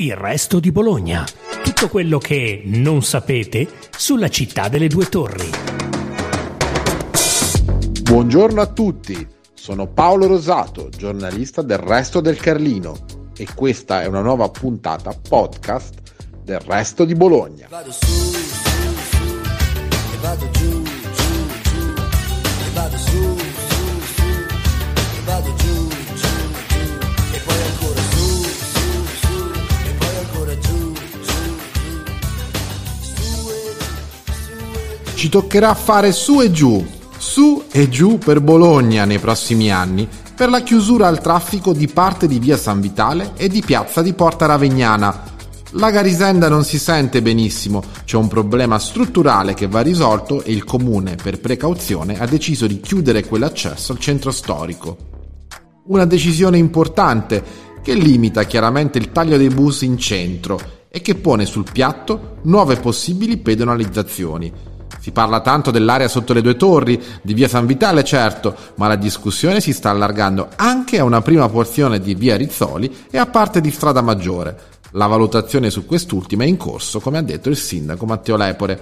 Il resto di Bologna. Tutto quello che non sapete sulla città delle due torri. Buongiorno a tutti, sono Paolo Rosato, giornalista del Resto del Carlino e questa è una nuova puntata podcast del Resto di Bologna. Vado su, ci toccherà fare su e giù, su e giù per Bologna nei prossimi anni per la chiusura al traffico di parte di via San Vitale e di piazza di Porta Ravegnana. La Garisenda non si sente benissimo, c'è un problema strutturale che va risolto e il comune, per precauzione, ha deciso di chiudere quell'accesso al centro storico. Una decisione importante che limita chiaramente il taglio dei bus in centro e che pone sul piatto nuove possibili pedonalizzazioni. Si parla tanto dell'area sotto le due torri, di via San Vitale certo, ma la discussione si sta allargando anche a una prima porzione di via Rizzoli e a parte di strada maggiore. La valutazione su quest'ultima è in corso, come ha detto il sindaco Matteo Lepore.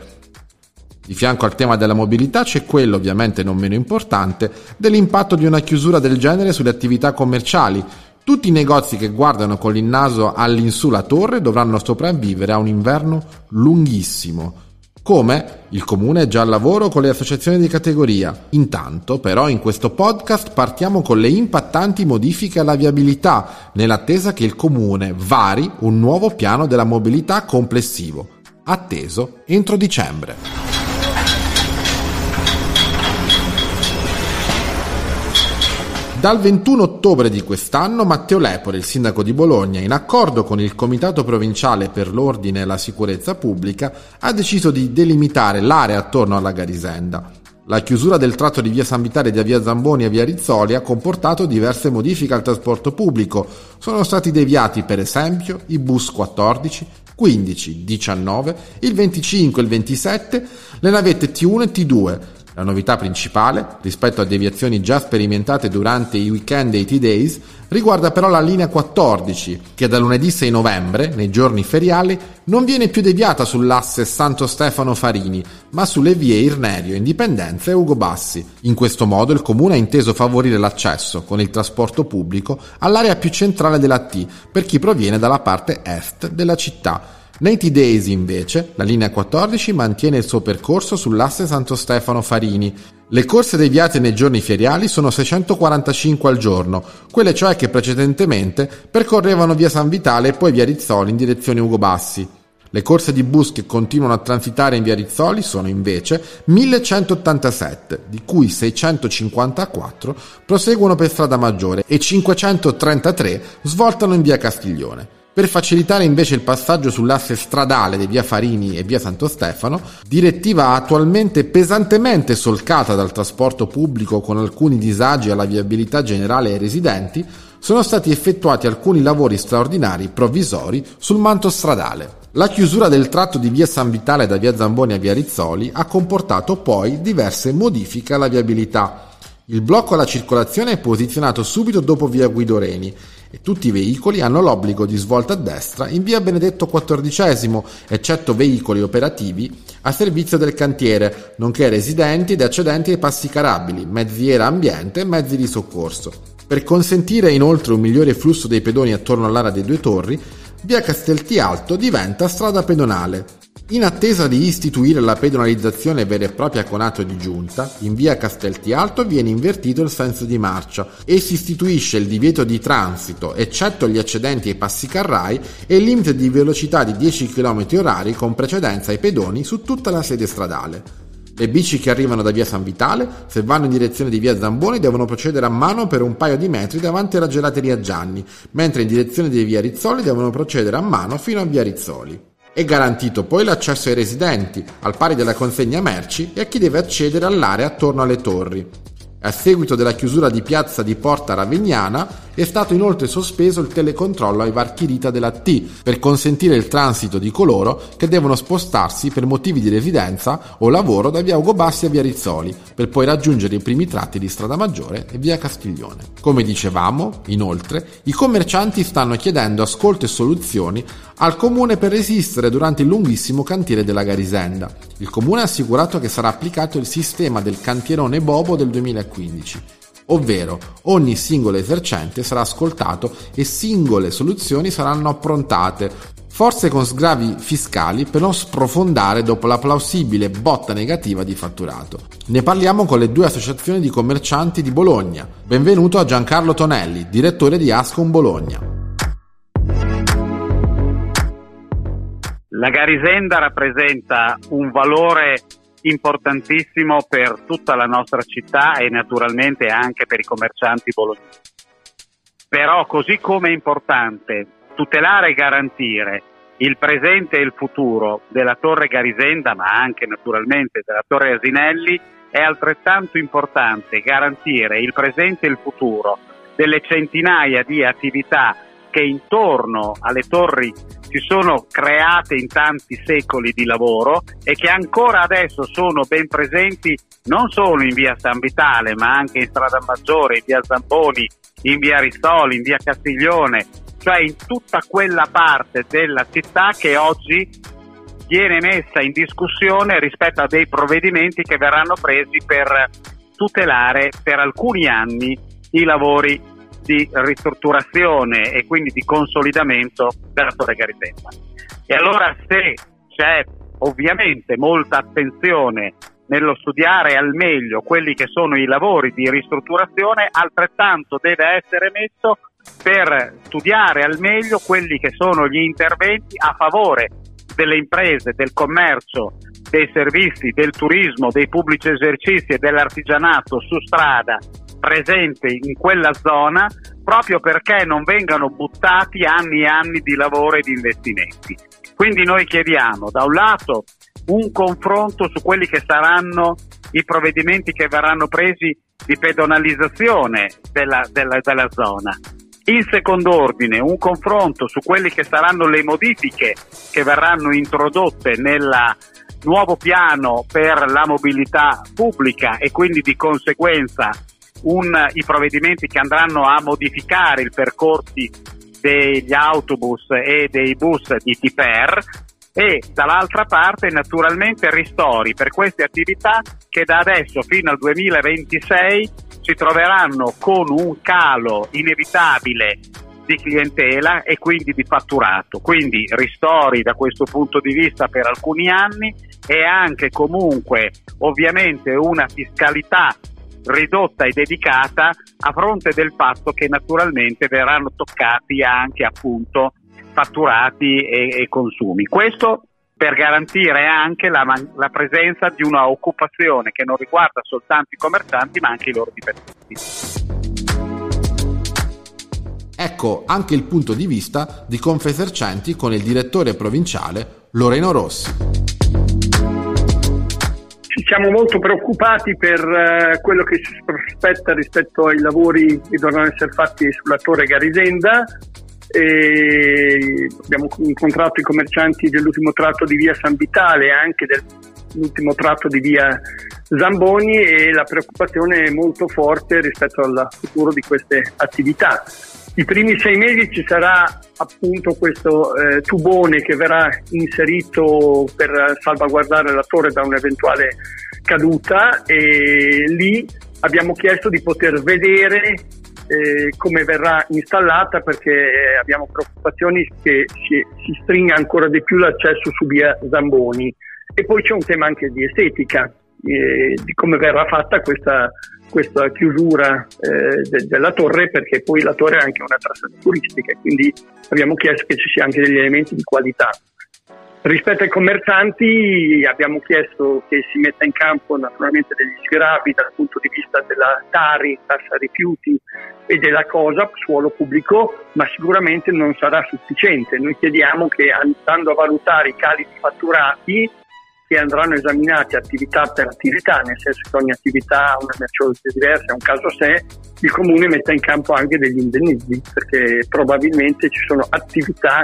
Di fianco al tema della mobilità c'è quello, ovviamente non meno importante, dell'impatto di una chiusura del genere sulle attività commerciali. Tutti i negozi che guardano con il naso all'insù la torre dovranno sopravvivere a un inverno lunghissimo come il comune è già al lavoro con le associazioni di categoria. Intanto, però, in questo podcast partiamo con le impattanti modifiche alla viabilità, nell'attesa che il comune vari un nuovo piano della mobilità complessivo, atteso entro dicembre. Dal 21 ottobre di quest'anno Matteo Lepore, il sindaco di Bologna, in accordo con il Comitato Provinciale per l'Ordine e la Sicurezza Pubblica, ha deciso di delimitare l'area attorno alla Garisenda. La chiusura del tratto di via San Vitale da via Zamboni a via Rizzoli ha comportato diverse modifiche al trasporto pubblico. Sono stati deviati per esempio i bus 14, 15, 19, il 25 e il 27, le navette T1 e T2, la novità principale, rispetto a deviazioni già sperimentate durante i weekend 80 Days, riguarda però la linea 14, che da lunedì 6 novembre, nei giorni feriali, non viene più deviata sull'asse Santo Stefano Farini, ma sulle vie Irnerio, Indipendenza e Ugo Bassi. In questo modo il comune ha inteso favorire l'accesso, con il trasporto pubblico, all'area più centrale della T, per chi proviene dalla parte est della città 90 Days invece, la linea 14 mantiene il suo percorso sull'asse Santo Stefano Farini. Le corse deviate nei giorni feriali sono 645 al giorno, quelle cioè che precedentemente percorrevano via San Vitale e poi via Rizzoli in direzione Ugo Bassi. Le corse di bus che continuano a transitare in via Rizzoli sono invece 1187, di cui 654 proseguono per strada maggiore e 533 svoltano in via Castiglione. Per facilitare invece il passaggio sull'asse stradale di via Farini e via Santo Stefano, direttiva attualmente pesantemente solcata dal trasporto pubblico con alcuni disagi alla viabilità generale ai residenti, sono stati effettuati alcuni lavori straordinari provvisori sul manto stradale. La chiusura del tratto di via San Vitale da via Zamboni a via Rizzoli ha comportato poi diverse modifiche alla viabilità. Il blocco alla circolazione è posizionato subito dopo via Guidoreni e tutti i veicoli hanno l'obbligo di svolta a destra in via Benedetto XIV, eccetto veicoli operativi a servizio del cantiere, nonché residenti ed accedenti ai passi carabili, mezziera ambiente e mezzi di soccorso. Per consentire inoltre un migliore flusso dei pedoni attorno all'area dei due torri, via Castelti Alto diventa strada pedonale, in attesa di istituire la pedonalizzazione vera e propria con atto di giunta, in via Castelti Alto viene invertito il senso di marcia e si istituisce il divieto di transito, eccetto gli accedenti ai passi carrai, e il limite di velocità di 10 km h con precedenza ai pedoni su tutta la sede stradale. Le bici che arrivano da via San Vitale, se vanno in direzione di via Zamboni, devono procedere a mano per un paio di metri davanti alla gelateria Gianni, mentre in direzione di via Rizzoli devono procedere a mano fino a via Rizzoli. È garantito poi l'accesso ai residenti, al pari della consegna merci e a chi deve accedere all'area attorno alle torri. A seguito della chiusura di piazza di Porta Ravignana, È stato inoltre sospeso il telecontrollo ai varchi Rita della T per consentire il transito di coloro che devono spostarsi per motivi di residenza o lavoro da via Ugo Bassi a via Rizzoli, per poi raggiungere i primi tratti di Strada Maggiore e via Castiglione. Come dicevamo, inoltre, i commercianti stanno chiedendo ascolto e soluzioni al comune per resistere durante il lunghissimo cantiere della Garisenda. Il comune ha assicurato che sarà applicato il sistema del cantierone Bobo del 2015 ovvero ogni singolo esercente sarà ascoltato e singole soluzioni saranno approntate, forse con sgravi fiscali per non sprofondare dopo la plausibile botta negativa di fatturato. Ne parliamo con le due associazioni di commercianti di Bologna. Benvenuto a Giancarlo Tonelli, direttore di Ascom Bologna. La Garisenda rappresenta un valore importantissimo per tutta la nostra città e naturalmente anche per i commercianti bolognesi. Però così come è importante tutelare e garantire il presente e il futuro della Torre Garisenda, ma anche naturalmente della Torre Asinelli, è altrettanto importante garantire il presente e il futuro delle centinaia di attività che intorno alle torri si sono create in tanti secoli di lavoro e che ancora adesso sono ben presenti non solo in via San Vitale ma anche in Strada Maggiore, in via Zamboni, in via Ristoli, in via Castiglione, cioè in tutta quella parte della città che oggi viene messa in discussione rispetto a dei provvedimenti che verranno presi per tutelare per alcuni anni i lavori di ristrutturazione e quindi di consolidamento della Torre Garisenda. E allora se c'è ovviamente molta attenzione nello studiare al meglio quelli che sono i lavori di ristrutturazione, altrettanto deve essere messo per studiare al meglio quelli che sono gli interventi a favore delle imprese, del commercio, dei servizi, del turismo, dei pubblici esercizi e dell'artigianato su strada presente in quella zona proprio perché non vengano buttati anni e anni di lavoro e di investimenti. Quindi noi chiediamo da un lato un confronto su quelli che saranno i provvedimenti che verranno presi di pedonalizzazione della, della, della zona. In secondo ordine, un confronto su quelle che saranno le modifiche che verranno introdotte nel nuovo piano per la mobilità pubblica e quindi di conseguenza un, i provvedimenti che andranno a modificare i percorsi degli autobus e dei bus di Tiper e dall'altra parte naturalmente ristori per queste attività che da adesso fino al 2026 si troveranno con un calo inevitabile di clientela e quindi di fatturato. Quindi ristori da questo punto di vista per alcuni anni e anche comunque ovviamente una fiscalità ridotta e dedicata a fronte del fatto che naturalmente verranno toccati anche appunto fatturati e, e consumi. Questo per garantire anche la, la, presenza di una occupazione che non riguarda soltanto i commercianti ma anche i loro dipendenti. Ecco anche il punto di vista di Confesercenti con il direttore provinciale Loreno Rossi siamo molto preoccupati per eh, quello che si prospetta rispetto ai lavori che dovranno essere fatti sulla torre Garisenda. E abbiamo incontrato i commercianti dell'ultimo tratto di via San Vitale e anche dell'ultimo tratto di via Zamboni e la preoccupazione è molto forte rispetto al futuro di queste attività. I primi sei mesi ci sarà appunto questo eh, tubone che verrà inserito per salvaguardare la torre da un'eventuale caduta e lì abbiamo chiesto di poter vedere eh, come verrà installata perché eh, abbiamo preoccupazioni che si, si, stringa ancora di più l'accesso su via Zamboni. E poi c'è un tema anche di estetica eh, di come verrà fatta questa questa chiusura eh, de- della torre perché poi la torre è anche un'attrazione turistica e quindi abbiamo chiesto che ci siano anche degli elementi di qualità. Rispetto ai commercianti abbiamo chiesto che si metta in campo naturalmente degli sgravi dal punto di vista della Tari, tassa rifiuti e della cosa, suolo pubblico, ma sicuramente non sarà sufficiente. Noi chiediamo che andando a valutare i cali fatturati e andranno esaminati attività per attività, nel senso che ogni attività ha una merceologia diversa, è un caso a sé, il comune metta in campo anche degli indennizi, perché probabilmente ci sono attività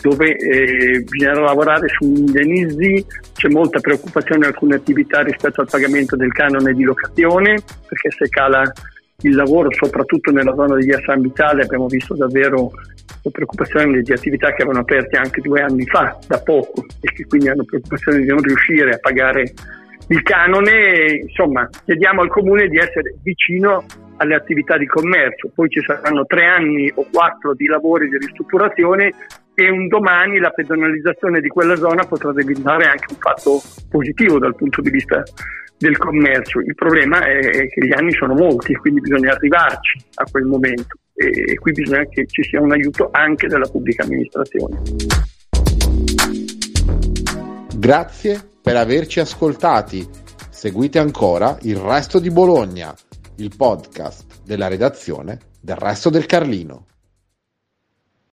dove eh, bisogna lavorare su indennizi, c'è molta preoccupazione in alcune attività rispetto al pagamento del canone di locazione, perché se cala il lavoro, soprattutto nella zona di via San Vitale, abbiamo visto davvero preoccupazioni di attività che erano aperte anche due anni fa, da poco, e che quindi hanno preoccupazione di non riuscire a pagare il canone. Insomma, chiediamo al comune di essere vicino alle attività di commercio. Poi ci saranno tre anni o quattro di lavori di ristrutturazione e un domani la pedonalizzazione di quella zona potrà diventare anche un fatto positivo dal punto di vista del commercio. Il problema è che gli anni sono molti, quindi bisogna arrivarci a quel momento e qui bisogna che ci sia un aiuto anche della pubblica amministrazione. Grazie per averci ascoltati. Seguite ancora il resto di Bologna, il podcast della redazione del resto del Carlino.